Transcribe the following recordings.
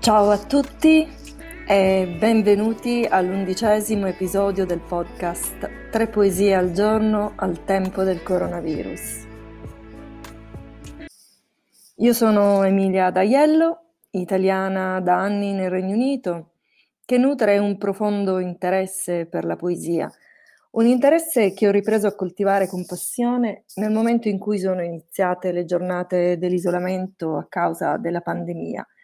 Ciao a tutti e benvenuti all'undicesimo episodio del podcast Tre poesie al giorno al tempo del coronavirus. Io sono Emilia D'Aiello, italiana da anni nel Regno Unito, che nutre un profondo interesse per la poesia, un interesse che ho ripreso a coltivare con passione nel momento in cui sono iniziate le giornate dell'isolamento a causa della pandemia –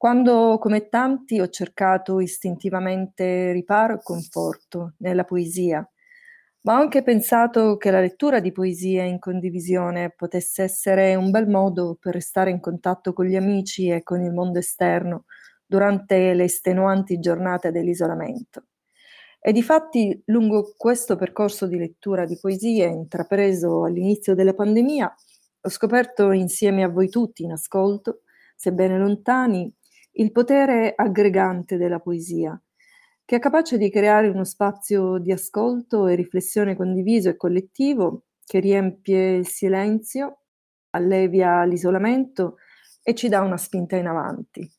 quando, come tanti, ho cercato istintivamente riparo e conforto nella poesia, ma ho anche pensato che la lettura di poesia in condivisione potesse essere un bel modo per restare in contatto con gli amici e con il mondo esterno durante le estenuanti giornate dell'isolamento. E difatti, lungo questo percorso di lettura di poesie intrapreso all'inizio della pandemia, ho scoperto insieme a voi tutti in ascolto, sebbene lontani, il potere aggregante della poesia, che è capace di creare uno spazio di ascolto e riflessione condiviso e collettivo che riempie il silenzio, allevia l'isolamento e ci dà una spinta in avanti.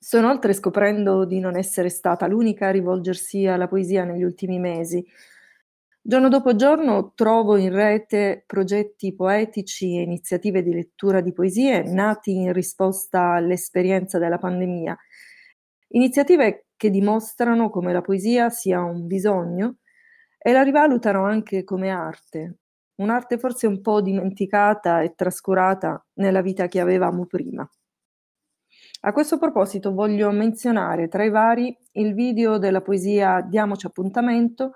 Sto inoltre scoprendo di non essere stata l'unica a rivolgersi alla poesia negli ultimi mesi, Giorno dopo giorno trovo in rete progetti poetici e iniziative di lettura di poesie nati in risposta all'esperienza della pandemia. Iniziative che dimostrano come la poesia sia un bisogno e la rivalutano anche come arte, un'arte forse un po' dimenticata e trascurata nella vita che avevamo prima. A questo proposito voglio menzionare tra i vari il video della poesia Diamoci appuntamento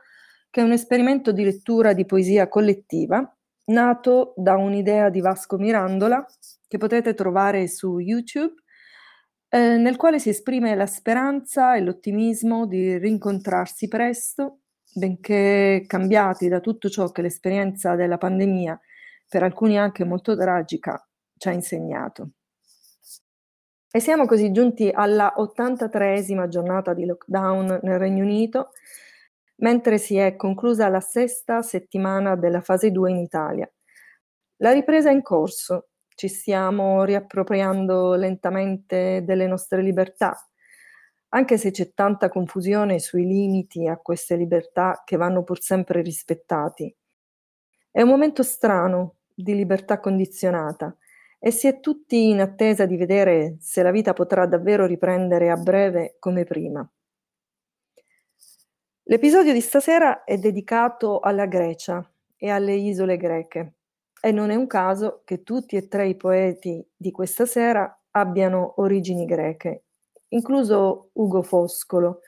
che è un esperimento di lettura di poesia collettiva nato da un'idea di Vasco Mirandola che potete trovare su YouTube, eh, nel quale si esprime la speranza e l'ottimismo di rincontrarsi presto, benché cambiati da tutto ciò che l'esperienza della pandemia, per alcuni anche molto tragica, ci ha insegnato. E siamo così giunti alla 83esima giornata di lockdown nel Regno Unito mentre si è conclusa la sesta settimana della fase 2 in Italia. La ripresa è in corso, ci stiamo riappropriando lentamente delle nostre libertà, anche se c'è tanta confusione sui limiti a queste libertà che vanno pur sempre rispettati. È un momento strano di libertà condizionata e si è tutti in attesa di vedere se la vita potrà davvero riprendere a breve come prima. L'episodio di stasera è dedicato alla Grecia e alle isole greche e non è un caso che tutti e tre i poeti di questa sera abbiano origini greche, incluso Ugo Foscolo,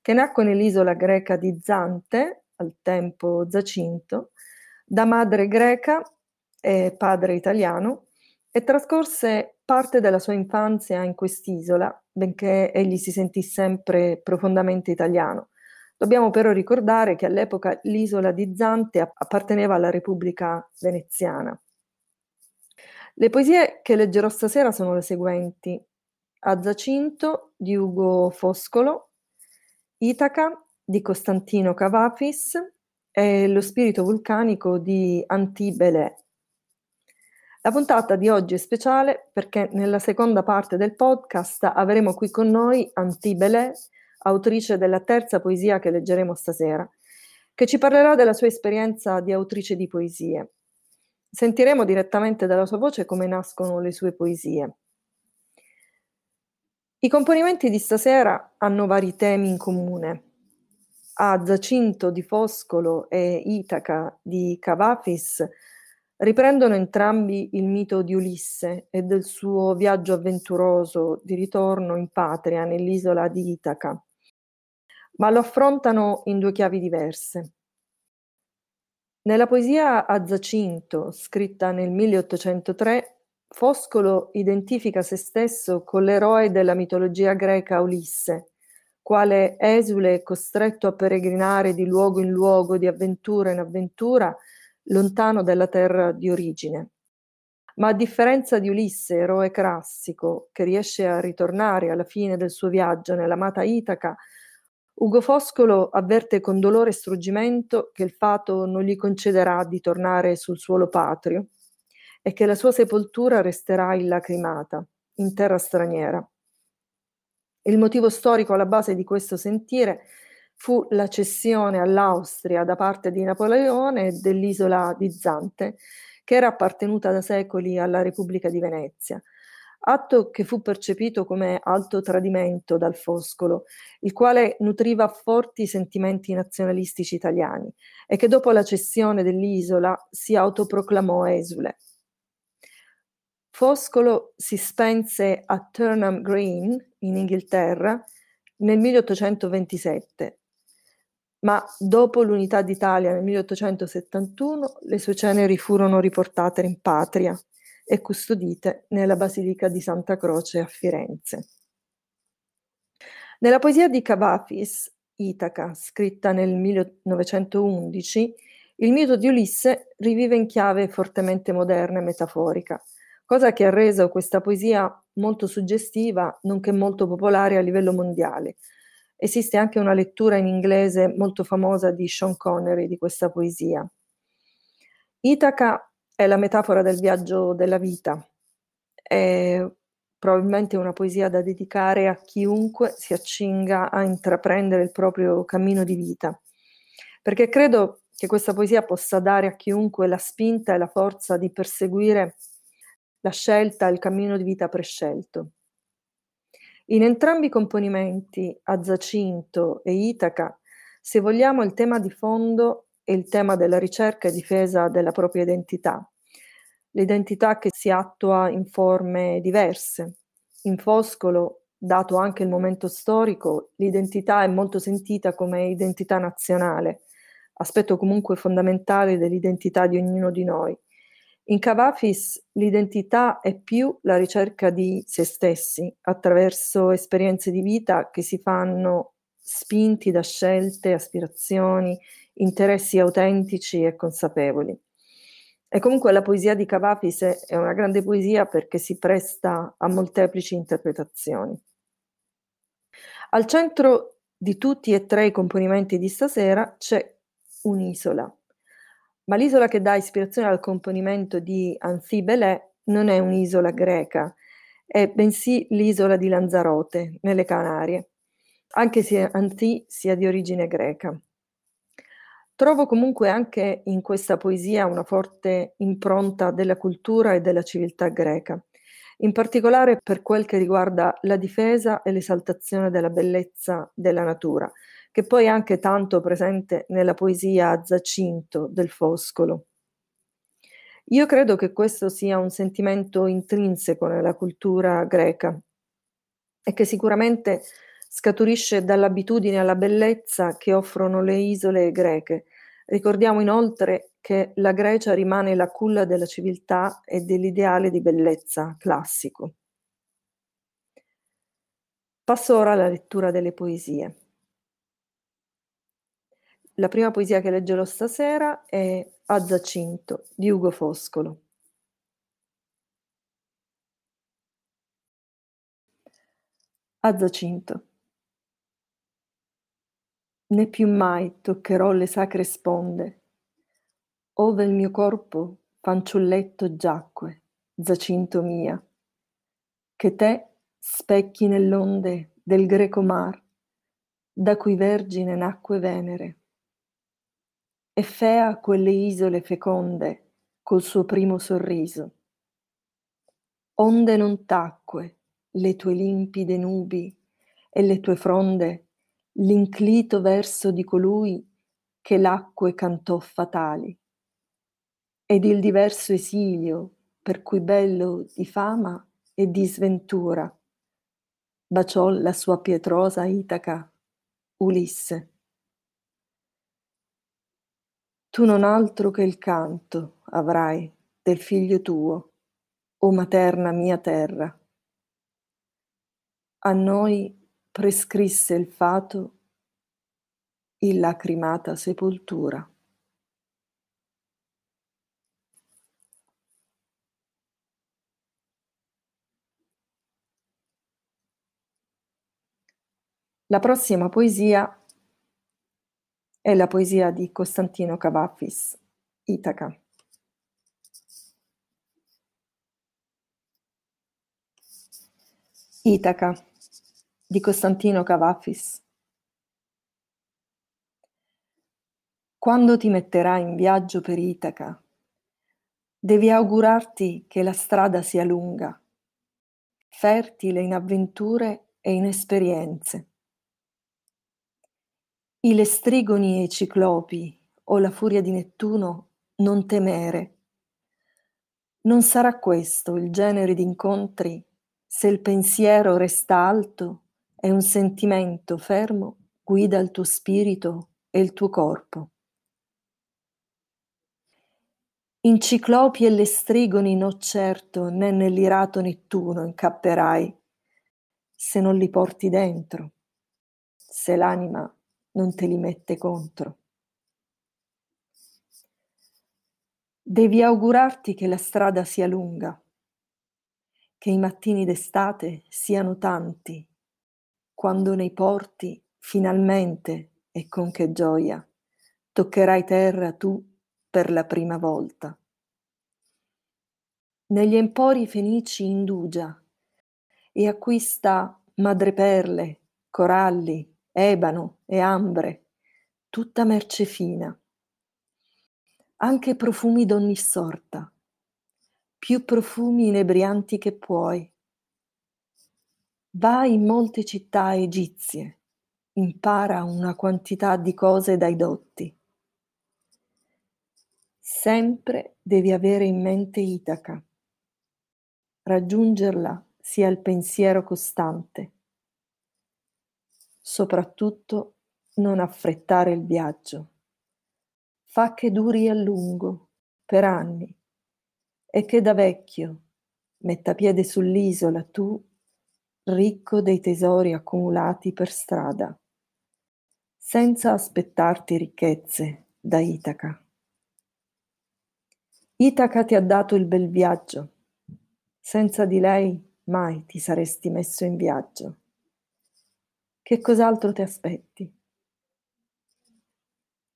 che nacque nell'isola greca di Zante, al tempo Zacinto, da madre greca e padre italiano, e trascorse parte della sua infanzia in quest'isola, benché egli si sentì sempre profondamente italiano Dobbiamo però ricordare che all'epoca l'isola di Zante apparteneva alla Repubblica Veneziana. Le poesie che leggerò stasera sono le seguenti. A Zacinto di Ugo Foscolo, Itaca di Costantino Cavafis e Lo spirito vulcanico di Antibelè. La puntata di oggi è speciale perché nella seconda parte del podcast avremo qui con noi Antibelè autrice della terza poesia che leggeremo stasera, che ci parlerà della sua esperienza di autrice di poesie. Sentiremo direttamente dalla sua voce come nascono le sue poesie. I componimenti di stasera hanno vari temi in comune. A Zacinto di Foscolo e Itaca di Cavafis riprendono entrambi il mito di Ulisse e del suo viaggio avventuroso di ritorno in patria nell'isola di Itaca ma lo affrontano in due chiavi diverse. Nella poesia a Zacinto, scritta nel 1803, Foscolo identifica se stesso con l'eroe della mitologia greca Ulisse, quale esule costretto a peregrinare di luogo in luogo, di avventura in avventura, lontano dalla terra di origine. Ma a differenza di Ulisse, eroe classico, che riesce a ritornare alla fine del suo viaggio nell'amata Itaca Ugo Foscolo avverte con dolore e struggimento che il fato non gli concederà di tornare sul suolo patrio e che la sua sepoltura resterà illacrimata, in terra straniera. Il motivo storico alla base di questo sentire fu la cessione all'Austria da parte di Napoleone dell'isola di Zante, che era appartenuta da secoli alla Repubblica di Venezia, atto che fu percepito come alto tradimento dal Foscolo, il quale nutriva forti sentimenti nazionalistici italiani e che dopo la cessione dell'isola si autoproclamò esule. Foscolo si spense a Turnham Green, in Inghilterra, nel 1827 ma dopo l'unità d'Italia nel 1871 le sue ceneri furono riportate in patria e custodite nella Basilica di Santa Croce a Firenze. Nella poesia di Cavafis, Itaca, scritta nel 1911, il mito di Ulisse rivive in chiave fortemente moderna e metaforica, cosa che ha reso questa poesia molto suggestiva, nonché molto popolare a livello mondiale, Esiste anche una lettura in inglese molto famosa di Sean Connery di questa poesia. Itaca è la metafora del viaggio della vita. È probabilmente una poesia da dedicare a chiunque si accinga a intraprendere il proprio cammino di vita. Perché credo che questa poesia possa dare a chiunque la spinta e la forza di perseguire la scelta, il cammino di vita prescelto. In entrambi i componimenti, a Zacinto e Itaca, se vogliamo il tema di fondo il tema della ricerca e difesa della propria identità, l'identità che si attua in forme diverse. In Foscolo, dato anche il momento storico, l'identità è molto sentita come identità nazionale, aspetto comunque fondamentale dell'identità di ognuno di noi. In Cavafis l'identità è più la ricerca di se stessi attraverso esperienze di vita che si fanno spinti da scelte, aspirazioni, interessi autentici e consapevoli. E comunque la poesia di Cavafis è una grande poesia perché si presta a molteplici interpretazioni. Al centro di tutti e tre i componimenti di stasera c'è un'isola, ma l'isola che dà ispirazione al componimento di Anzibelè non è un'isola greca, è bensì l'isola di Lanzarote, nelle Canarie, anche se Anzi sia di origine greca. Trovo comunque anche in questa poesia una forte impronta della cultura e della civiltà greca, in particolare per quel che riguarda la difesa e l'esaltazione della bellezza della natura, che poi è anche tanto presente nella poesia Zacinto del Foscolo. Io credo che questo sia un sentimento intrinseco nella cultura greca e che sicuramente scaturisce dall'abitudine alla bellezza che offrono le isole greche. Ricordiamo inoltre che la Grecia rimane la culla della civiltà e dell'ideale di bellezza classico. Passo ora alla lettura delle poesie. La prima poesia che leggerò stasera è A Zacinto di Ugo Foscolo. A Zacinto. Né più mai toccherò le sacre sponde, ove il mio corpo fanciulletto giacque, Zacinto mia, che te specchi nell'onde del greco mar, da cui vergine nacque Venere e fea quelle isole feconde col suo primo sorriso. Onde non tacque le tue limpide nubi e le tue fronde l'inclito verso di colui che l'acque cantò fatali, ed il diverso esilio per cui bello di fama e di sventura baciò la sua pietrosa Itaca, Ulisse. Tu non altro che il canto avrai del figlio tuo, o materna mia terra. A noi prescrisse il fato in lacrimata sepoltura. La prossima poesia è la poesia di Costantino Cavafis, Itaca. Itaca. Di Costantino Cavafis. Quando ti metterai in viaggio per Itaca, devi augurarti che la strada sia lunga, fertile in avventure e in esperienze. I lestrigoni e i ciclopi o la furia di Nettuno non temere. Non sarà questo il genere di incontri se il pensiero resta alto e un sentimento fermo guida il tuo spirito e il tuo corpo. In ciclopi e lestrigoni no certo né nell'irato Nettuno incapperai, se non li porti dentro, se l'anima non te li mette contro. Devi augurarti che la strada sia lunga, che i mattini d'estate siano tanti, quando nei porti, finalmente, e con che gioia, toccherai terra tu per la prima volta. Negli empori fenici indugia e acquista madreperle, coralli, ebano e ambre, tutta merce fina anche profumi d'ogni sorta, più profumi inebrianti che puoi. Vai in molte città egizie, impara una quantità di cose dai dotti. Sempre devi avere in mente Itaca. Raggiungerla sia il pensiero costante. Soprattutto non affrettare il viaggio fa che duri a lungo, per anni, e che da vecchio metta piede sull'isola tu, ricco dei tesori accumulati per strada, senza aspettarti ricchezze da Itaca. Itaca ti ha dato il bel viaggio, senza di lei mai ti saresti messo in viaggio. Che cos'altro ti aspetti?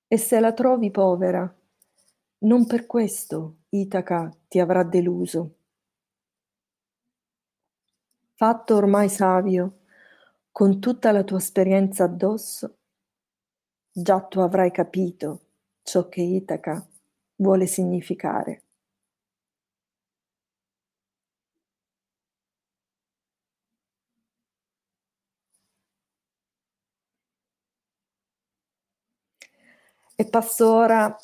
E se la trovi povera, non per questo Itaca ti avrà deluso. Fatto ormai savio, con tutta la tua esperienza addosso, già tu avrai capito ciò che Itaca vuole significare. E passo ora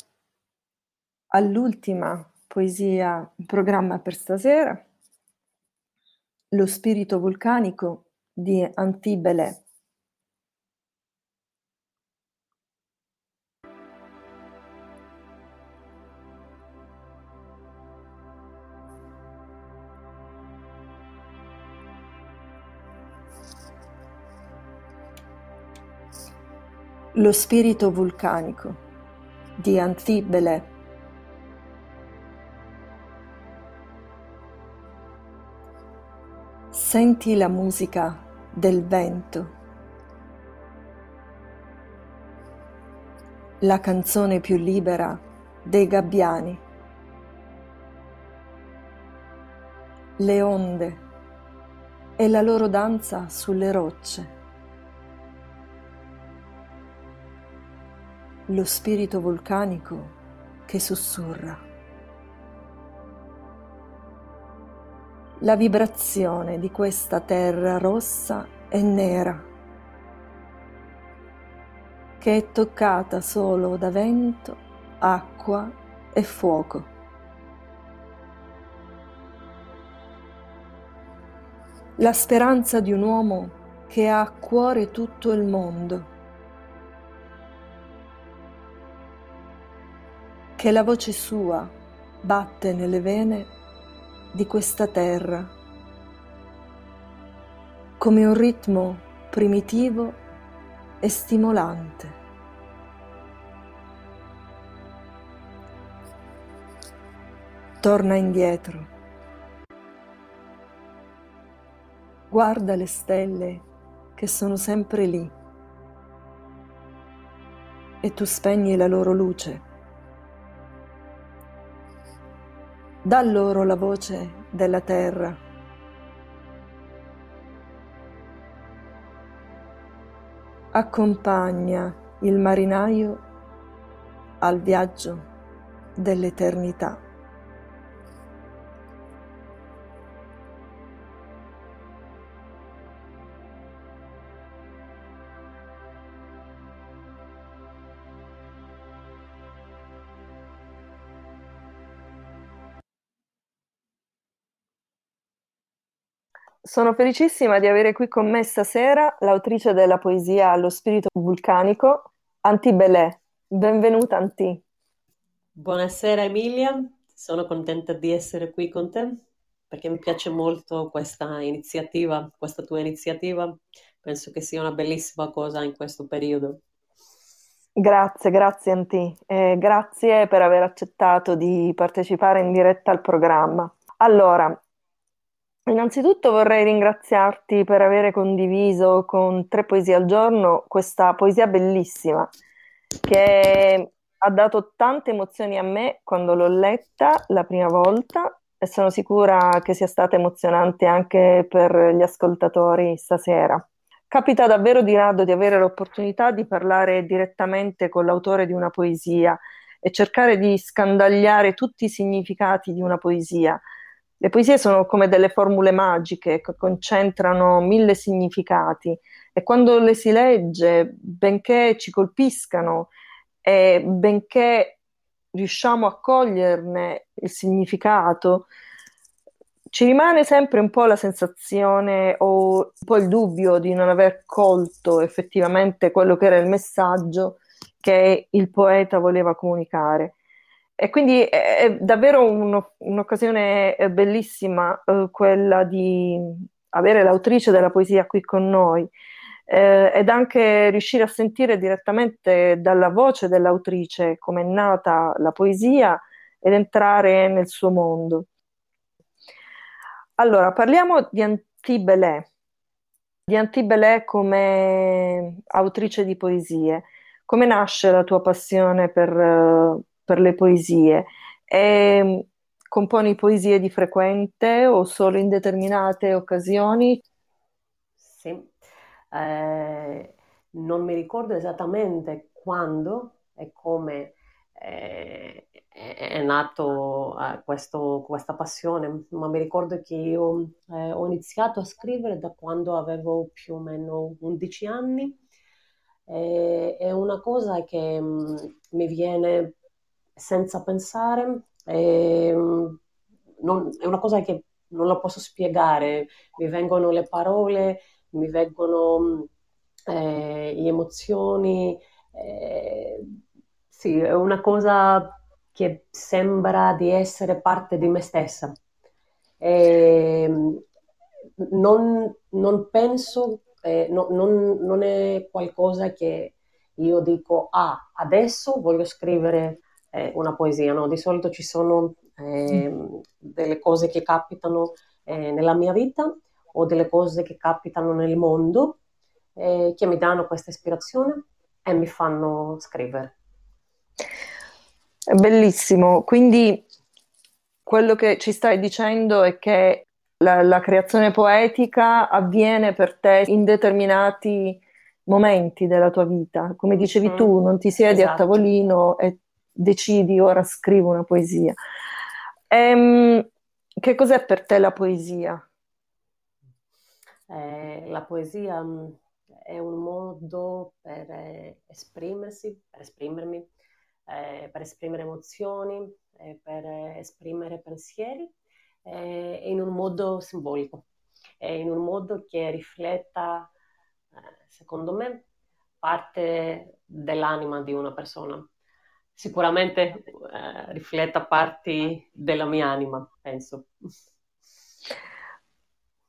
all'ultima poesia in programma per stasera, Lo spirito vulcanico di Antibele. Lo spirito vulcanico di Antibele. Senti la musica del vento, la canzone più libera dei gabbiani, le onde e la loro danza sulle rocce. lo spirito vulcanico che sussurra. La vibrazione di questa terra rossa e nera che è toccata solo da vento, acqua e fuoco. La speranza di un uomo che ha a cuore tutto il mondo che la voce sua batte nelle vene di questa terra come un ritmo primitivo e stimolante. Torna indietro. Guarda le stelle che sono sempre lì e tu spegni la loro luce. da loro la voce della terra. Accompagna il marinaio al viaggio dell'eternità. Sono felicissima di avere qui con me stasera l'autrice della poesia Lo spirito vulcanico, Anti Belè. Benvenuta Anti. Buonasera Emilia, sono contenta di essere qui con te perché mi piace molto questa iniziativa, questa tua iniziativa. Penso che sia una bellissima cosa in questo periodo. Grazie, grazie Anti. Eh, grazie per aver accettato di partecipare in diretta al programma. Allora, Innanzitutto vorrei ringraziarti per aver condiviso con Tre Poesie al Giorno questa poesia bellissima che ha dato tante emozioni a me quando l'ho letta la prima volta e sono sicura che sia stata emozionante anche per gli ascoltatori stasera. Capita davvero di rado di avere l'opportunità di parlare direttamente con l'autore di una poesia e cercare di scandagliare tutti i significati di una poesia le poesie sono come delle formule magiche che concentrano mille significati e quando le si legge, benché ci colpiscano e benché riusciamo a coglierne il significato, ci rimane sempre un po' la sensazione o un po' il dubbio di non aver colto effettivamente quello che era il messaggio che il poeta voleva comunicare. E quindi è, davvero uno, un'occasione eh, bellissima eh, quella di avere l'autrice della poesia qui con noi eh, ed anche riuscire a sentire direttamente dalla voce dell'autrice come è nata la poesia ed entrare nel suo mondo. Allora, parliamo di Antibelè, di Antibelè come autrice di poesie. Come nasce la tua passione per, per le poesie. E, mm, componi poesie di frequente o solo in determinate occasioni? Sì, eh, non mi ricordo esattamente quando e come eh, è nato eh, questo, questa passione, ma mi ricordo che io eh, ho iniziato a scrivere da quando avevo più o meno 11 anni. è una cosa che mm, mi viene senza pensare. E, ehm, non, è una cosa che non lo posso spiegare, mi vengono le parole, mi vengono eh, le emozioni, eh, sì, è una cosa che sembra di essere parte di me stessa. E, ehm, non, non, penso, eh, no, non, non, è qualcosa che io dico, ah, adesso voglio scrivere eh, una poesia, no? Di solito ci sono eh, delle cose che capitano eh, nella mia vita o delle cose che capitano nel mondo eh, che mi danno questa ispirazione e mi fanno scrivere. È bellissimo, quindi quello che ci stai dicendo è che la, la creazione poetica avviene per te in determinati momenti della tua vita. Come dicevi mm. tu, non ti siedi esatto. a tavolino e decidi ora scrivo una poesia. Ehm, che cos'è per te la poesia? Eh, la poesia mm, è un modo per eh, esprimersi, per esprimermi, eh, per esprimere emozioni, eh, per esprimere pensieri eh, in un modo simbolico, in un modo che rifletta, secondo me, parte dell'anima di una persona sicuramente eh, rifletta parti della mia anima, penso.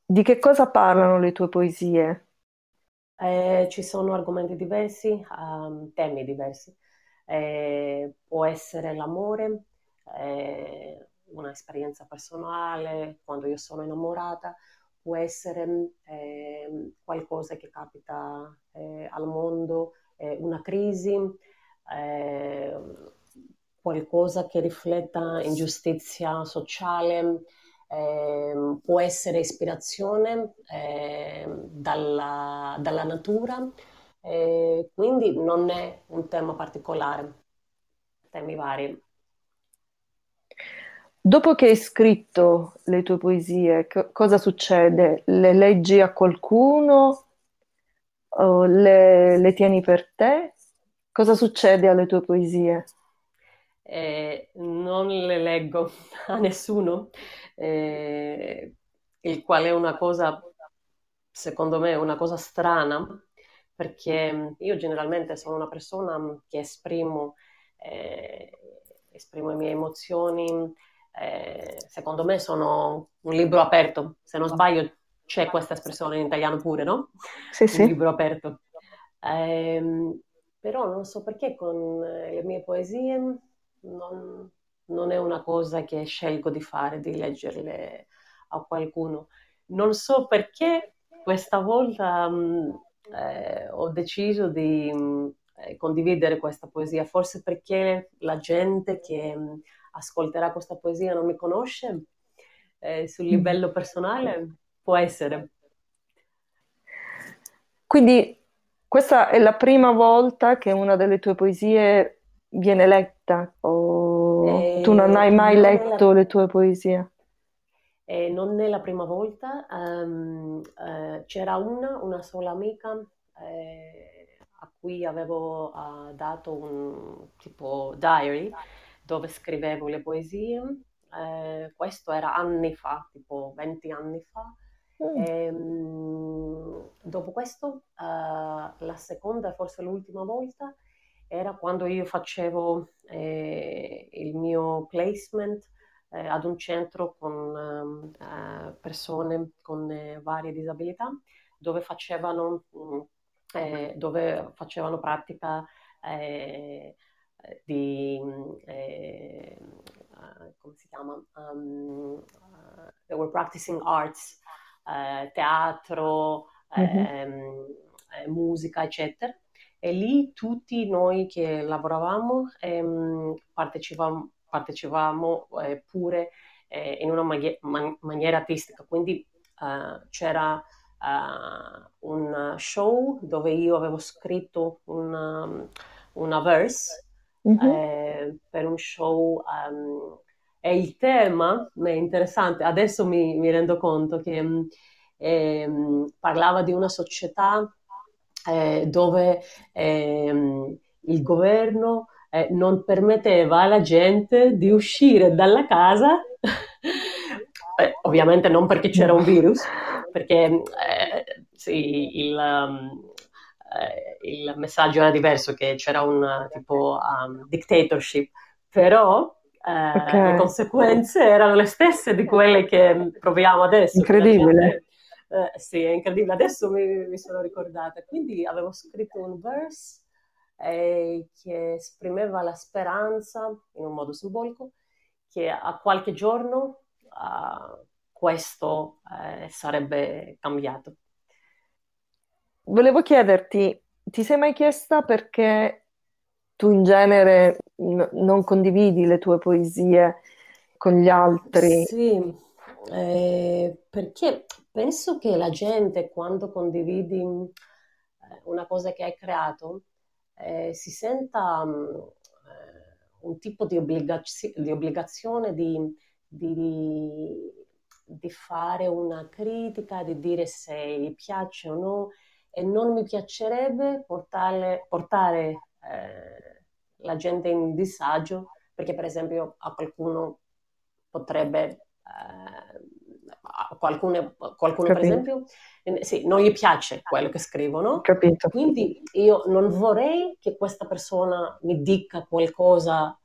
Di che cosa parlano le tue poesie? Eh, ci sono argomenti diversi, um, temi diversi. Eh, può essere l'amore, eh, un'esperienza personale, quando io sono innamorata, può essere ehm, qualcosa che capita eh, al mondo, eh, una crisi, eh, qualcosa che rifletta ingiustizia sociale, eh, può essere ispirazione eh, dalla, dalla, natura, eh, quindi non è un tema particolare, temi vari. Dopo che hai scritto le tue poesie, co- cosa succede? Le leggi a qualcuno? Le, le tieni per te? Cosa succede alle tue poesie? Eh, non le leggo a nessuno, eh, il quale è una cosa, secondo me, una cosa strana, perché io generalmente sono una persona che esprimo, eh, esprimo le mie emozioni, eh, secondo me sono un libro aperto, se non sbaglio c'è questa espressione in italiano pure, no? Sì, sì. Un libro aperto. Però non so perché con le mie poesie non, non è una cosa che scelgo di fare, di leggerle a qualcuno. Non so perché questa volta mh, eh, ho deciso di mh, eh, condividere questa poesia, forse perché la gente che mh, ascolterà questa poesia non mi conosce eh, sul mm. livello personale, può essere. Quindi questa è la prima volta che una delle tue poesie viene letta o eh, tu non hai mai non letto la... le tue poesie? Eh, non è la prima volta, um, uh, c'era una, una sola amica eh, a cui avevo uh, dato un tipo diary dove scrivevo le poesie. Eh, questo era anni fa, tipo 20 anni fa. Mm. E, um, dopo questo, uh, la seconda forse l'ultima volta era quando io facevo eh, il mio placement eh, ad un centro con um, uh, persone con eh, varie disabilità, dove facevano, um, dove facevano pratica eh, di, eh, come si chiama? Um, uh, they were practicing arts, uh, teatro, mm-hmm. eh, musica, eccetera. E lì tutti noi che lavoravamo ehm, partecipavamo, partecipavamo eh, pure eh, in una maghi- man- maniera artistica, quindi c'era un show dove io avevo scritto una, una verse mm-hmm. eh, per un show. Um, e il tema è interessante, adesso mi, mi rendo conto che eh, parlava di una società eh, dove ehm, il governo eh, non permetteva alla gente di uscire dalla casa, eh, ovviamente non perché c'era un virus, perché eh, sì, il, um, eh, il messaggio era diverso, che c'era un tipo um, dictatorship, però eh, okay. le conseguenze erano le stesse di quelle che proviamo adesso. Incredibile. Eh, sì, è incredibile. Adesso mi, mi, sono ricordata. Quindi avevo scritto un verse eh, che esprimeva la speranza, in un modo simbolico, che a qualche giorno uh, questo eh, sarebbe cambiato. Volevo chiederti, ti sei mai chiesta perché tu in genere n- non condividi le tue poesie con gli altri? Sì, eh, perché penso che la gente quando condividi eh, una cosa che hai creato eh, si senta um, un tipo di, obbligazio- di obbligazione di, di, di, fare una critica, di dire se gli piace o no e non mi piacerebbe portare, portare eh, la gente in disagio perché per esempio a qualcuno potrebbe, eh, a qualcuno, qualcuno per esempio, eh, sì, non gli piace quello che scrivono. Capito. Quindi io non vorrei che questa persona mi dica qualcosa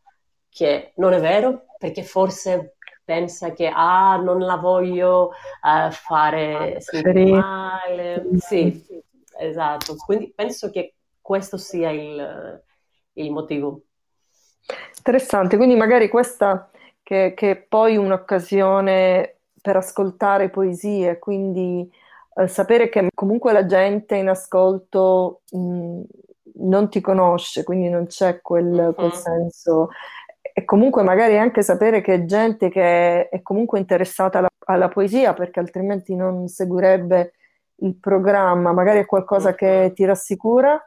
che non è vero perché forse pensa che ah, non la voglio uh, fare sentire male. Sì, esatto. Quindi penso che questo sia il, il motivo. Interessante, quindi magari questa che, che è poi un'occasione per ascoltare poesie, quindi eh, sapere che comunque la gente in ascolto mh, non ti conosce, quindi non c'è quel, uh-huh. quel senso e comunque magari anche sapere che è gente che è comunque interessata alla, alla poesia perché altrimenti non seguirebbe il programma, magari è qualcosa che ti rassicura,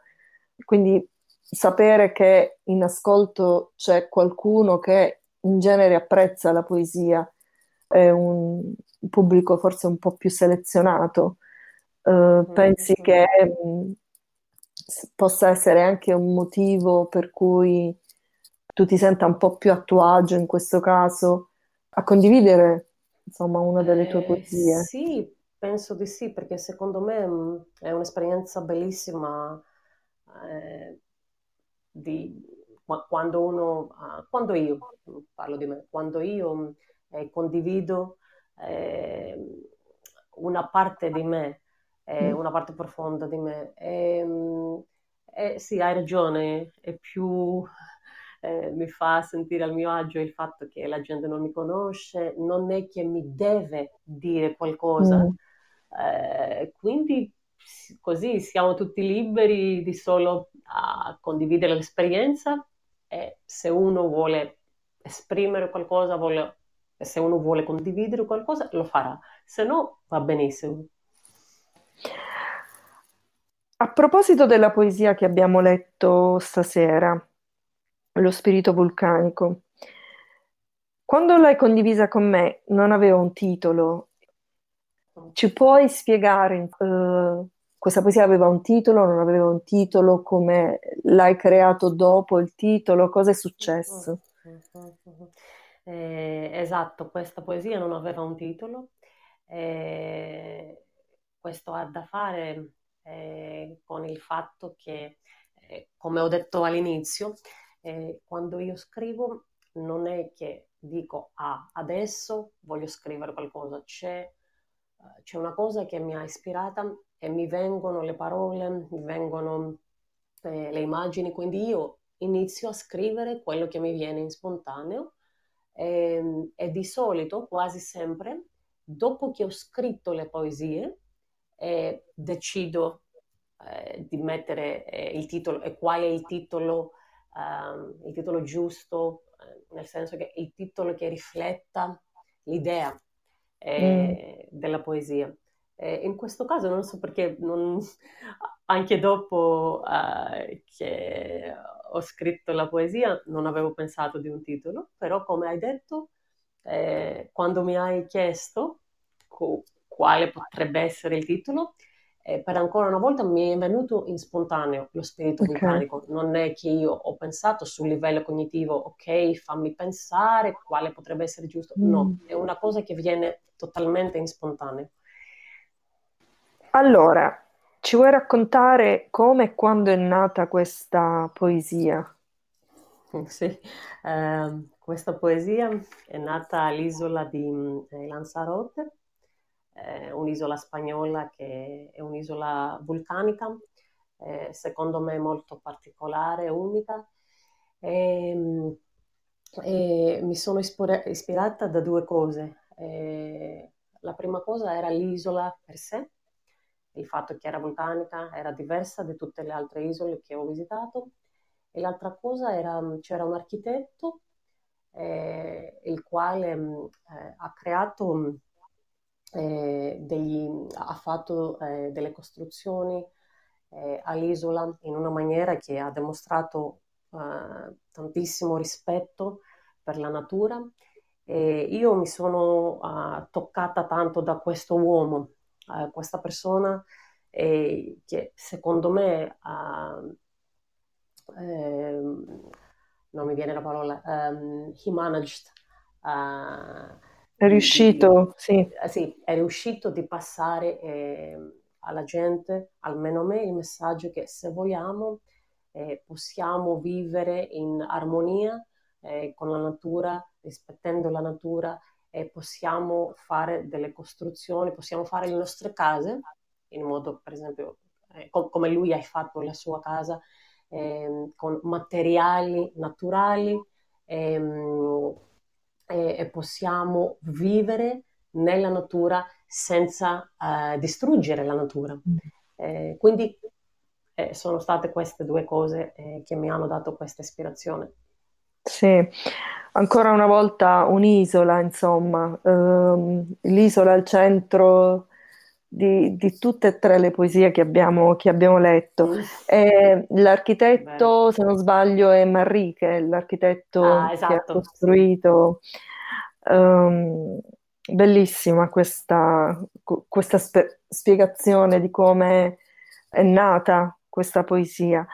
quindi sapere che in ascolto c'è qualcuno che in genere apprezza la poesia, è un pubblico forse un po' più selezionato. Uh, pensi che mm, possa essere anche un motivo per cui tu ti senta un po' più a tuo agio in questo caso a condividere insomma una delle tue Eh, poesie? sì, penso di sì, perché secondo me mh, è un'esperienza bellissima eh, di qua- quando uno, ah, quando io, parlo di me, quando io eh, condivido eh, una parte di me, eh, Mm. una parte profonda di me. E, mh, e sì, hai ragione, è più, eh, mi fa sentire al mio agio il fatto che la gente non mi conosce, non è che mi deve dire qualcosa, Mm. eh, quindi così siamo tutti liberi di solo a condividere l'esperienza e se uno vuole esprimere qualcosa, vuole- se uno vuole condividere qualcosa, lo farà, se no va benissimo. A proposito della poesia che abbiamo letto stasera, Lo spirito vulcanico, quando l'hai condivisa con me non aveva un titolo. Ci puoi spiegare, eh, questa poesia aveva un titolo, non aveva un titolo, come l'hai creato dopo il titolo, cosa è successo? Eh, esatto, questa poesia non aveva un titolo. eh, questo ha da fare eh, con il fatto che, eh, come ho detto all'inizio, eh, quando io scrivo non è che dico, ah, adesso voglio scrivere qualcosa, c'è eh, c'è una cosa che mi ha ispirata e mi vengono le parole, mi vengono eh, le immagini, quindi io inizio a scrivere quello che mi viene in spontaneo e, e di solito, quasi sempre, dopo che ho scritto le poesie, eh, decido eh, di mettere eh, il titolo e qual è il titolo, ehm, il titolo giusto, eh, nel senso che il titolo che rifletta l'idea Mm, eh, della poesia. Eh, in questo caso non so perché, non- anche dopo eh, che ho scritto la poesia non avevo pensato di un titolo, però come hai detto, eh, quando mi hai chiesto co- quale potrebbe essere il titolo, eh, per ancora una volta mi è venuto in spontaneo lo spirito ok. vulcanico. Non è che io ho pensato sul livello cognitivo, ok, fammi pensare quale potrebbe essere giusto. No, Mm. è una cosa che viene totalmente in spontaneo. Allora, ci vuoi raccontare come e quando è nata questa poesia? Sì, ehm, questa poesia è nata all'isola di eh, Lanzarote, eh, un'isola spagnola che è un'isola vulcanica, eh, secondo me molto particolare, unica. E, mh, e mi sono ispira- ispirata da due cose. Eh, la prima cosa era l'isola per sé, il fatto che era vulcanica, era diversa da tutte le altre isole che ho visitato. E l'altra cosa era, c'era un architetto eh, il quale mh, eh, ha creato, mh, eh, degli, ha fatto eh, delle costruzioni eh, all'isola in una maniera che ha dimostrato eh, tantissimo rispetto per la natura. E io mi sono eh, toccata tanto da questo uomo, eh, questa persona eh, che secondo me ha ehm, non mi viene la parola, ehm, he managed, eh, È di, di- riuscito? Sì. eh, sì, è riuscito di passare ehm, alla gente, almeno me, il messaggio che se vogliamo eh, possiamo vivere in armonia eh, con la natura, rispettando la natura e possiamo fare delle costruzioni, possiamo fare le nostre case in modo, per esempio, eh, com- come lui ha fatto la sua casa, ehm, con materiali naturali ehm, e, possiamo vivere nella natura senza eh, distruggere la natura. Eh, quindi eh, sono state queste due cose eh, che mi hanno dato questa ispirazione. Sì, ancora una volta un'isola, insomma, Ehm, l'isola al centro di, di, tutte e tre le poesie che abbiamo, che abbiamo letto. Mm. Eh, l'architetto, se non sbaglio, è Manrique, l'architetto ah, esatto. che ha esatto. costruito. Um, bellissima questa, questa spe- spiegazione di come è nata questa poesia.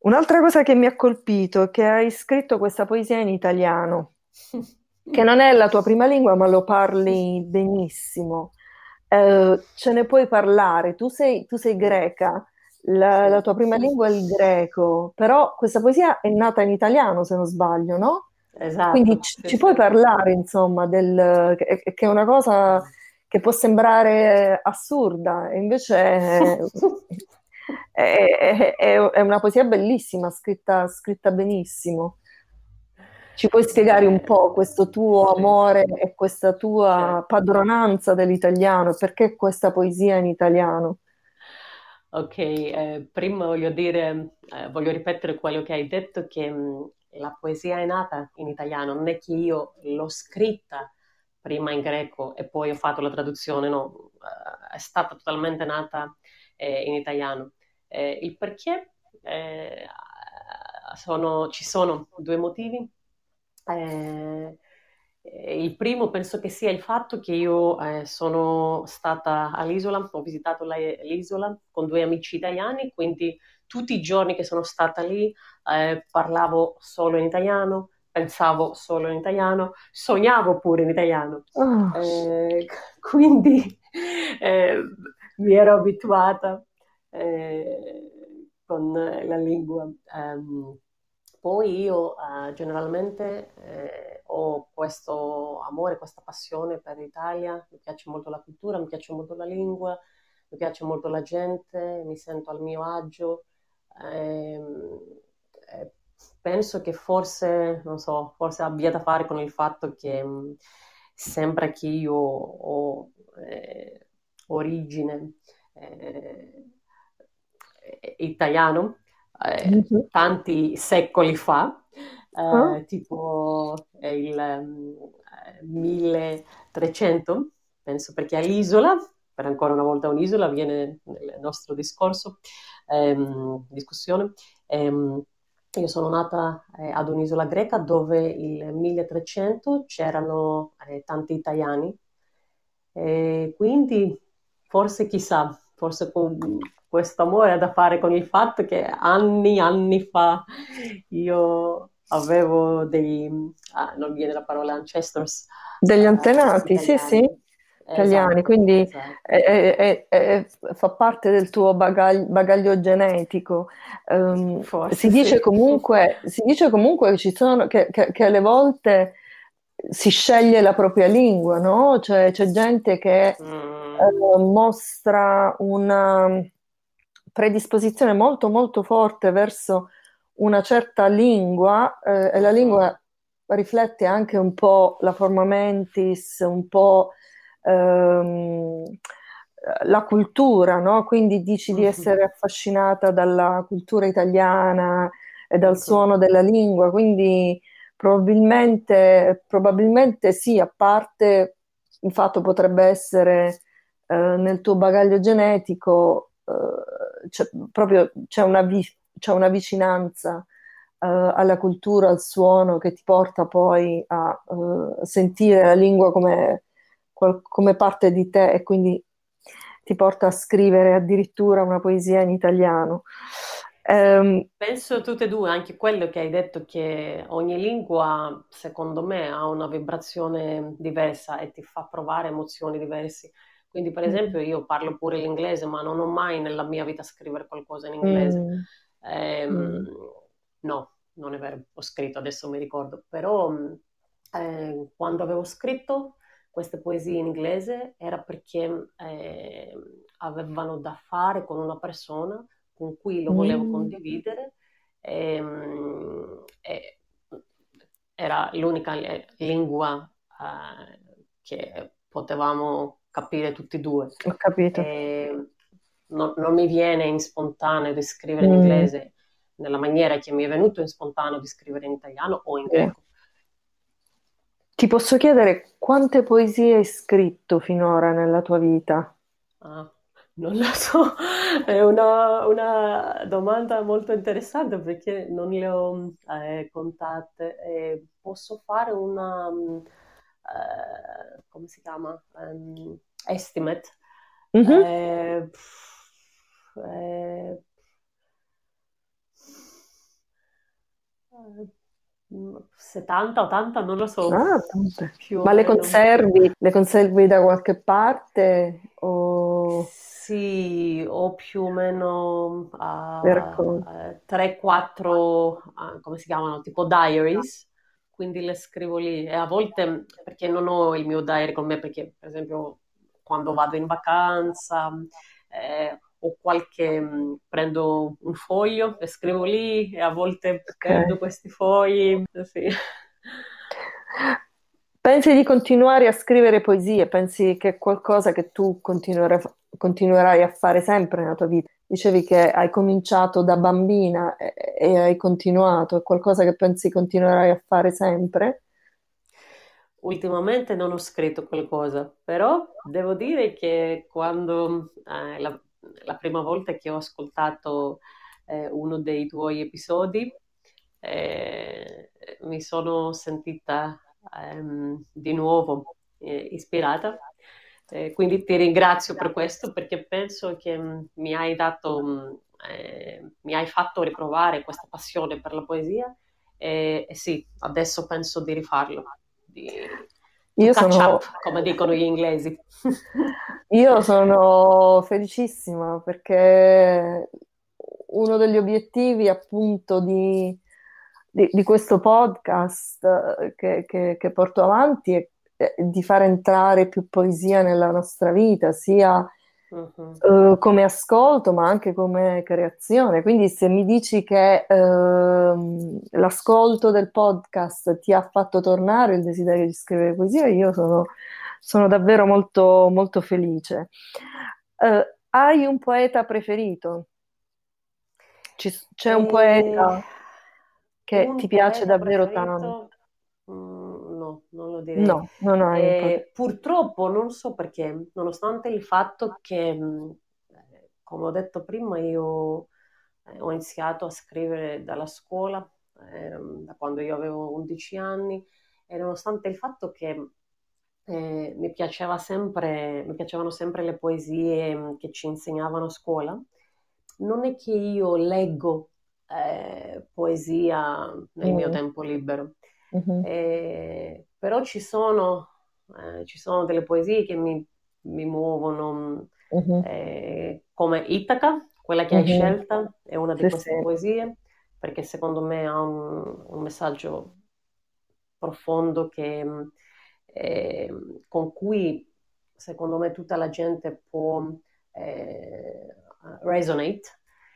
Un'altra cosa che mi ha colpito è che hai scritto questa poesia in italiano, che non è la tua prima lingua, ma lo parli benissimo. Eh, ce ne puoi parlare, tu sei, tu sei greca, la, la, tua prima lingua è il greco, però questa poesia è nata in italiano, se non sbaglio, no? Esatto. Quindi ci, ci puoi parlare, insomma, del, che, che, è una cosa che può sembrare assurda, e invece è, è, è, una poesia bellissima, scritta, scritta benissimo. Ci puoi spiegare un po' questo tuo amore e questa tua padronanza dell'italiano? Perché questa poesia in italiano? Ok, eh, prima voglio dire, eh, voglio ripetere quello che hai detto, che mh, mm, la poesia è nata in italiano, non è che io l'ho scritta prima in greco e poi ho fatto la traduzione, no, uh, è stata totalmente nata eh, in italiano. Eh, il perché eh, sono, ci sono due motivi. Eh, il primo penso che sia il fatto che io eh, sono stata all'isola, ho visitato l'isola con due amici italiani, quindi tutti i giorni che sono stata lì eh, parlavo solo in italiano, pensavo solo in italiano, sognavo pure in italiano. Oh. Eh, quindi eh, mi ero abituata eh, con la lingua. Um, poi io uh, generalmente eh, ho questo amore, questa passione per l'Italia, mi piace molto la cultura, mi piace molto la lingua, mi piace molto la gente, mi sento al mio agio. Ehm, eh, penso che forse, non so, forse abbia da fare con il fatto che mh, mm, sembra che io ho eh, origine eh, italiano mm-hmm. tanti secoli fa, oh. tipo il 1300, penso perché all'isola, per ancora una volta un'isola, viene nel nostro discorso, ehm, discussione. Ehm, io sono nata eh, ad un'isola greca dove nel 1300 c'erano eh, tanti italiani, e quindi forse chissà, forse con questo amore ha da fare con il fatto che anni, anni fa io avevo dei, ah, non viene la parola ancestors. Degli antenati, uh, sì, sì italiani, esatto, quindi esatto. È, è, è, fa parte del tuo bagaglio, bagaglio genetico. Um, Forse, si, dice sì. comunque, si, dice comunque, che, sono, che, che, che, alle volte si sceglie la propria lingua, no? Cioè c'è gente che mm. eh, mostra una predisposizione molto molto forte verso una certa lingua eh, e la lingua riflette anche un po' la forma mentis, un po' ehm, la cultura, no? Quindi dici di essere affascinata dalla cultura italiana e dal suono della lingua, quindi probabilmente, probabilmente sì, a parte il fatto potrebbe essere eh, nel tuo bagaglio genetico, eh, c'è, proprio c'è una, vi- c'è una vicinanza eh, alla cultura, al suono che ti porta poi a eh, sentire la lingua come come parte di te e quindi ti porta a scrivere addirittura una poesia in italiano. Um, Penso tutte e due, anche quello che hai detto che ogni lingua, secondo me, ha una vibrazione diversa e ti fa provare emozioni diverse. Quindi, per mm. esempio, io parlo pure l'inglese, ma non ho mai nella mia vita scrivere qualcosa in inglese. Mm. Eh, mm. No, non è vero, ho scritto, adesso mi ricordo, però eh, quando avevo scritto queste poesie in inglese era perché eh, avevano da fare con una persona con cui lo volevo mm. condividere. E, ehm, e era l'unica lingua eh, che potevamo capire tutti e due. Ho capito. E non, non mi viene in spontaneo di scrivere mm. in inglese nella maniera che mi è venuto in spontaneo di scrivere in italiano o in greco. Ti posso chiedere quante poesie hai scritto finora nella tua vita? Ah, non lo so, è una, una domanda molto interessante perché non le ho eh, contate. Eh, posso fare una, mm, eh, come si chiama? Um, estimate. Mhm. Eh, pff, eh, eh, 70, 80, non lo so, Ah, Ma le conservi? Le conservi da qualche parte o Sì, ho più o meno racconti? 3-4, come si chiamano, tipo diaries, quindi le scrivo lì e a volte perché non ho il mio diary con me, perché per esempio quando vado in vacanza eh, o qualche, mh, prendo un foglio e scrivo lì e a volte Ok. perdo questi fogli, sì. Pensi di continuare a scrivere poesie? Pensi che è qualcosa che tu continuerai, continuerai a fare sempre nella tua vita? Dicevi che hai cominciato da bambina e, e hai continuato, è qualcosa che pensi continuerai a fare sempre? Ultimamente non ho scritto qualcosa, però devo dire che quando eh, la, la prima volta che ho ascoltato eh, uno dei tuoi episodi, eh, mi sono sentita ehm, di nuovo eh, ispirata. Eh, quindi ti ringrazio per questo perché penso che mh, mi hai dato, mh, eh, mi hai fatto riprovare questa passione per la poesia e, e sì, adesso penso di rifarlo, di Io catch sono, up, come dicono gli inglesi. io sono felicissima perché uno degli obiettivi appunto di, di- di questo podcast eh, che, che- che porto avanti è, è di far entrare più poesia nella nostra vita, sia Mhm. eh, come ascolto, ma anche come creazione. Quindi se mi dici che ehm, l'ascolto del podcast ti ha fatto tornare il desiderio di scrivere poesia, io sono, sono davvero molto, molto felice. Eh, hai un poeta preferito? Ci- c'è un E poeta che ti un piace poeta davvero tanto? preferito? No, non lo direi. No, non hai un poeta. E purtroppo non so perché, nonostante il fatto che, eh, come ho detto prima, io eh, ho iniziato a scrivere dalla scuola, ehm, da quando io avevo 11 anni, e nonostante il fatto che eh, mi piaceva sempre, mi piacevano sempre le poesie che ci insegnavano a scuola, non è che io leggo eh, poesia nel mio Mm, tempo libero. Mhm, Eh, però ci sono, eh, ci sono delle poesie che mi, mi muovono, mhm, eh, come Itaca, quella che hai mhm. scelta, è una di Sì, sì. queste poesie, perché secondo me ha un, un messaggio profondo che, mh, eh, con cui secondo me tutta la gente può eh, resonate.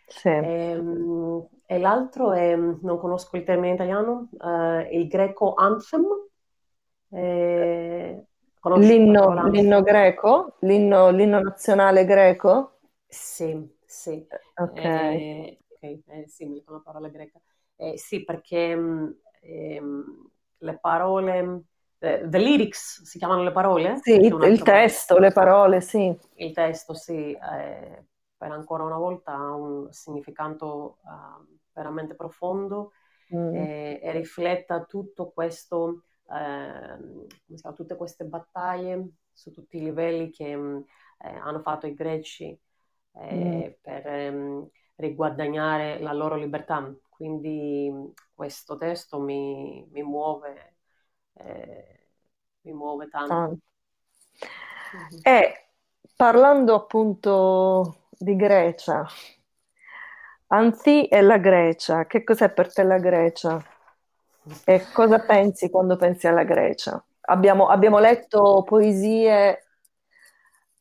Sì. Ehm, E, l'altro è, non conosco il termine italiano, eh, il greco anthem. Eh, L'inno l'inno greco? L'inno l'inno nazionale greco? Sì, sì, Ok. Eh, ok, è simile con la parola greca. Eh, sì, perché mh, ehm, le parole, eh, the lyrics si chiamano le parole, Sì, il testo, le parole, sì. Il testo, sì, eh, per ancora una volta ha un significato eh, veramente profondo Mm, eh, e rifletta tutto questo, si chiama, tutte queste battaglie su tutti i livelli che mh, eh, hanno fatto i greci mm, eh, per ehm, riguadagnare la loro libertà. Quindi mh, questo testo mi, mi muove, eh, mi muove tanto. tanto. Mhm. E parlando appunto di Grecia, Anzi e la Grecia, che cos'è per te la Grecia? E cosa pensi quando pensi alla Grecia? Abbiamo, abbiamo letto poesie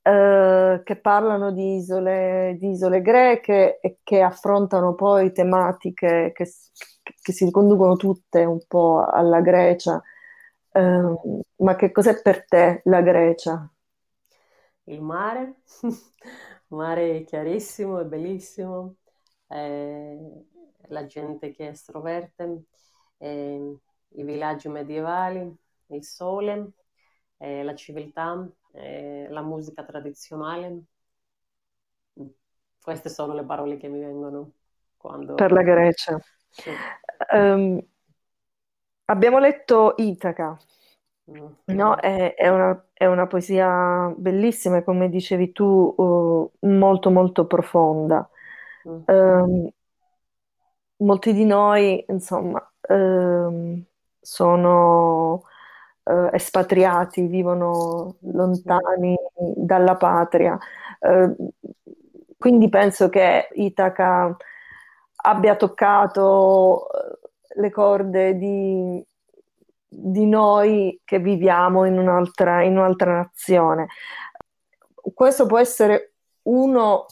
eh, che parlano di isole, di isole greche e che affrontano poi tematiche che, che si riconducono tutte un po' alla Grecia. Eh, ma che cos'è per te la Grecia? Il mare, mare chiarissimo e bellissimo, eh, la gente che è estroverte, eh, i villaggi medievali, il sole, eh, la civiltà, eh, la musica tradizionale. queste sono le parole che mi vengono quando... Per la Grecia. Sì. Um, abbiamo letto Itaca. No? È, è, una, è, una, poesia bellissima e come dicevi tu, uh, molto molto profonda. Um, molti di noi, insomma, um, sono uh, espatriati, vivono lontani dalla patria. Uh, quindi penso che Itaca abbia toccato eh, le corde di, di noi che viviamo in un'altra, in un'altra nazione. Questo può essere uno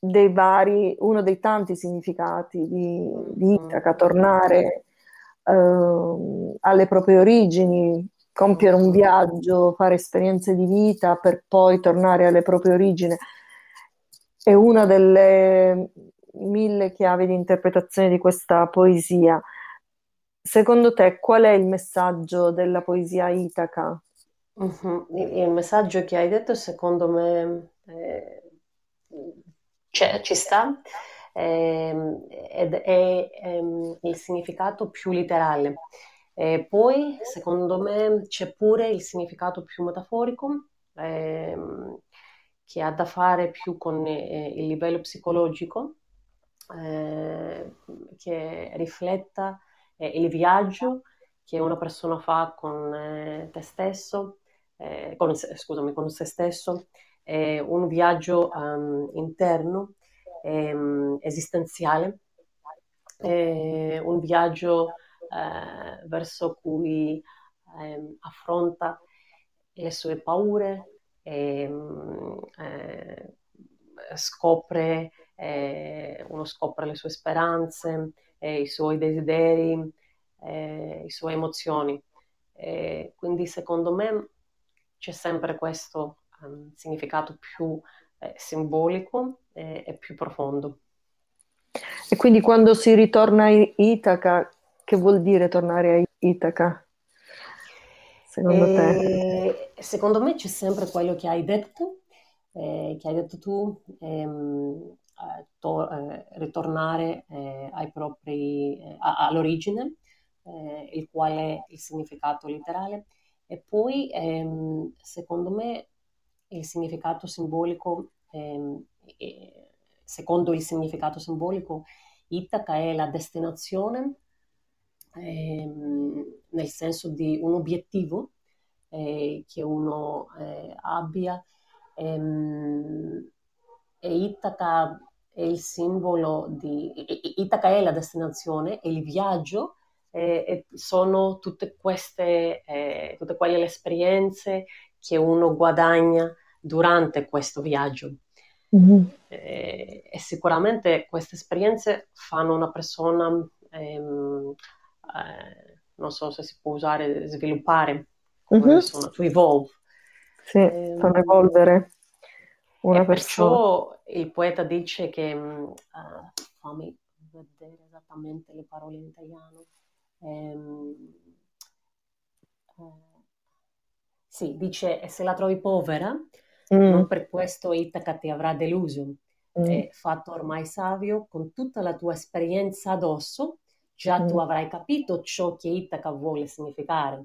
dei vari, uno dei tanti significati di, di Itaca, tornare eh, alle proprie origini, compiere un viaggio, fare esperienze di vita per poi tornare alle proprie origini. È una delle mille chiavi di interpretazione di questa poesia. Secondo te, qual è il messaggio della poesia Itaca? Uh-huh. Il messaggio che hai detto, secondo me, eh, ci sta eh, ed è ehm, il significato più letterale. E poi, secondo me, c'è pure il significato più metaforico, ehm, che ha da fare più con eh, il livello psicologico, eh, che rifletta eh, il viaggio che una persona fa con eh, te stesso, eh, con, scusami, con se stesso, un viaggio um, interno, um, esistenziale, un viaggio eh, verso cui ehm, affronta le sue paure, e, eh, scopre eh, uno scopre le sue speranze, eh, i suoi desideri, eh, le sue emozioni. quindi secondo me c'è sempre questo um, significato più eh, simbolico e più profondo. E quindi quando si ritorna a Itaca, che vuol dire tornare a Itaca? Secondo te? Secondo me c'è sempre quello che hai detto, eh, che hai detto tu, ehm, eh, to- eh, ritornare eh, propri, a- all'origine, il quale è il significato letterale, e poi ehm, secondo me il significato simbolico, ehm, secondo il significato simbolico, Itaca è la destinazione ehm, nel senso di un obiettivo eh, che uno eh, abbia ehm, e Itaca è il simbolo di... Itaca è la destinazione e il viaggio eh, sono tutte queste, eh, tutte quelle esperienze che uno guadagna durante questo viaggio. Mm-hmm. Eh, e sicuramente queste esperienze fanno una persona, ehm, eh, non so se si può usare, sviluppare, mm-hmm. sono, to evolve. Sì, ehm, fanno evolvere una e perciò il poeta dice che, uh, fammi vedere esattamente le parole in italiano, um, uh, sì, dice, e se la trovi povera, mm. non per questo Itaca ti avrà deluso, mm. fatto ormai savio, con tutta la tua esperienza addosso, già mm. tu avrai capito ciò che Itaca vuole significare.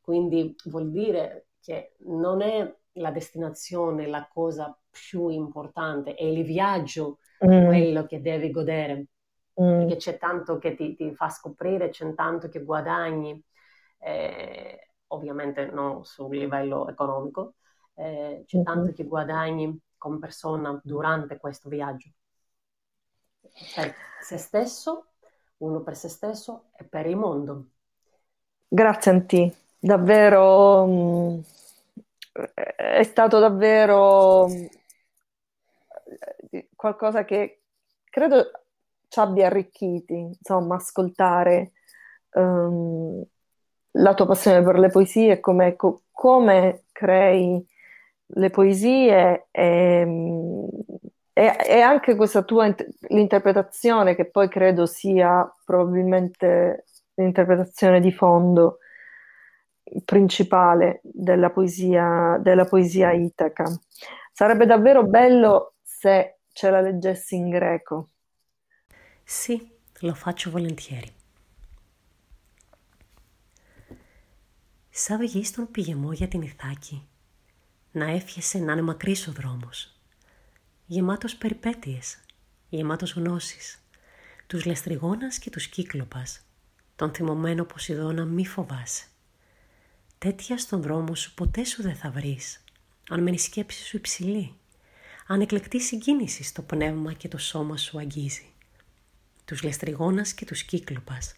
Quindi vuol dire che non è la destinazione la cosa più importante, è il viaggio mm. quello che devi godere, mm. perché c'è tanto che ti, ti, fa scoprire, c'è tanto che guadagni, eh, ovviamente non sul livello economico, eh, c'è mm tanto che guadagni come persona durante questo viaggio. Per se stesso, uno per se stesso e per il mondo. Grazie Anti, davvero mm, è stato davvero qualcosa che credo ci abbia arricchiti, insomma, ascoltare um, la tua passione per le poesie, come, co- come crei le poesie e, e, e, anche questa tua int- l'interpretazione che poi credo sia probabilmente l'interpretazione di fondo principale della poesia, della poesia itaca. Sarebbe davvero bello se ce la leggessi in greco. Sì, lo faccio volentieri. Σαν βγει στον πηγεμό για την Ιθάκη, να έφιεσαι να είναι μακρύς ο δρόμος, γεμάτος περιπέτειες, γεμάτος γνώσεις, τους λεστριγόνας και τους κύκλοπας, τον θυμωμένο Ποσειδώνα μη φοβάσαι. Τέτοια στον δρόμο σου ποτέ σου δεν θα βρεις, αν μένει σκέψη σου υψηλή, αν εκλεκτή συγκίνηση στο πνεύμα και το σώμα σου αγγίζει. Τους λεστριγόνας και τους κύκλοπας,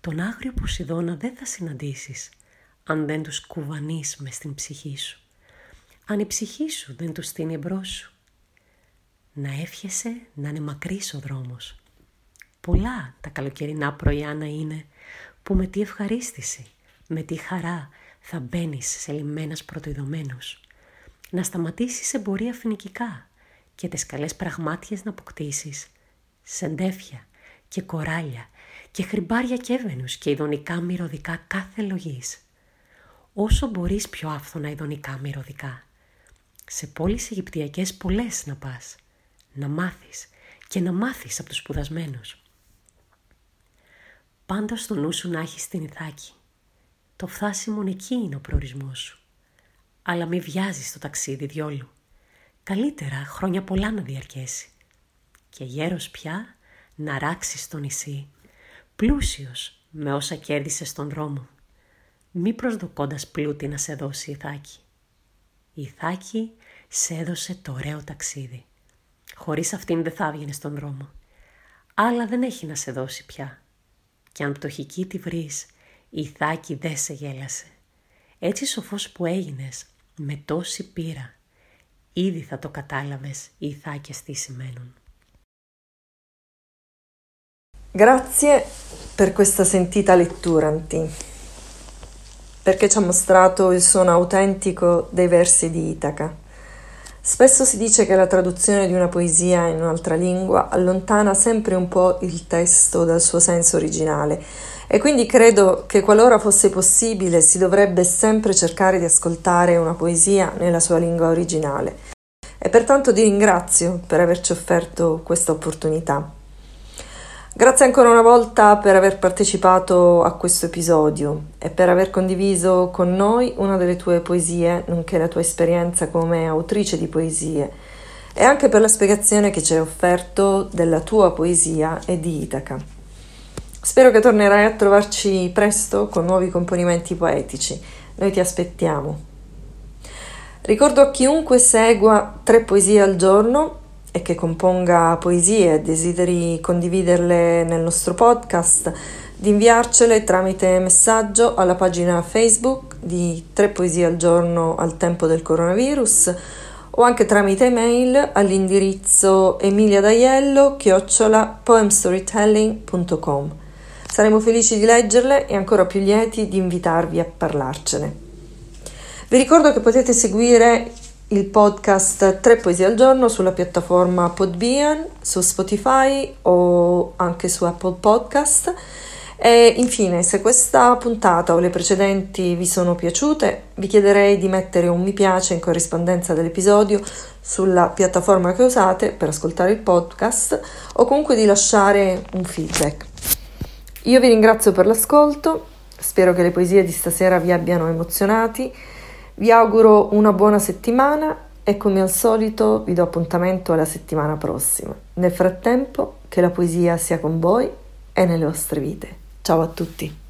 τον άγριο Ποσειδώνα δεν θα συναντήσεις, αν δεν τους κουβανείς μες στην ψυχή σου, αν η ψυχή σου δεν τους στείνει εμπρός σου. Να εύχεσαι να είναι μακρύς ο δρόμος. Πολλά τα καλοκαιρινά πρωιά να είναι που με τι ευχαρίστηση, με τι χαρά θα μπαίνεις σε λιμένας πρωτοειδωμένους. Να σταματήσεις εμπορία φοινικικά και τις καλές πραγμάτιες να αποκτήσεις. Σεντέφια και κοράλια και χρυμπάρια και έβαινους και ειδονικά μυρωδικά κάθε λογής. Όσο μπορείς πιο άφθονα ειδονικά μυρωδικά. Σε πόλεις Αιγυπτιακές πολλές να πας. Να μάθεις και να μάθεις από τους σπουδασμένους. Πάντα στο νου σου να έχεις την Ιθάκη. Το φτάσιμο εκεί είναι ο προορισμός σου. Αλλά μη βιάζεις το ταξίδι διόλου. Καλύτερα χρόνια πολλά να διαρκέσει. Και γέρος πια να ράξεις το νησί. Πλούσιος με όσα κέρδισε στον δρόμο. Μη προσδοκώντας πλούτη να σε δώσει η Ιθάκη. Η Ιθάκη σε έδωσε το ωραίο ταξίδι. Χωρίς αυτήν δεν θα έβγαινε στον δρόμο. Άλλα δεν έχει να σε δώσει πια. Και αν πτωχική τη βρεις, η Ιθάκη δεν σε γέλασε. Έτσι σοφός που έγινες, με τόση πείρα, ήδη θα το κατάλαβες οι Ιθάκες τι σημαίνουν. Grazie per questa sentita lettura, Anti, perché ci ha mostrato il suono autentico dei versi di Itaca. Spesso si dice che la traduzione di una poesia in un'altra lingua allontana sempre un po' il testo dal suo senso originale e quindi credo che qualora fosse possibile si dovrebbe sempre cercare di ascoltare una poesia nella sua lingua originale. E pertanto ti ringrazio per averci offerto questa opportunità. Grazie ancora una volta per aver partecipato a questo episodio e per aver condiviso con noi una delle tue poesie, nonché la tua esperienza come autrice di poesie e anche per la spiegazione che ci hai offerto della tua poesia e di Itaca. Spero che tornerai a trovarci presto con nuovi componimenti poetici. Noi ti aspettiamo. Ricordo a chiunque segua tre poesie al giorno e che componga poesie e desideri condividerle nel nostro podcast, di inviarcele tramite messaggio alla pagina Facebook di Tre Poesie al giorno al tempo del coronavirus o anche tramite email all'indirizzo emiliadaiello chiocciola poemstorytelling.com. Saremo felici di leggerle e ancora più lieti di invitarvi a parlarcene. Vi ricordo che potete seguire il podcast Tre Poesie al Giorno sulla piattaforma Podbean, su Spotify o anche su Apple Podcast. E infine, se questa puntata o le precedenti vi sono piaciute, vi chiederei di mettere un mi piace in corrispondenza dell'episodio sulla piattaforma che usate per ascoltare il podcast o comunque di lasciare un feedback. Io vi ringrazio per l'ascolto, spero che le poesie di stasera vi abbiano emozionati vi auguro una buona settimana e come al solito vi do appuntamento alla settimana prossima. Nel frattempo che la poesia sia con voi e nelle vostre vite. Ciao a tutti!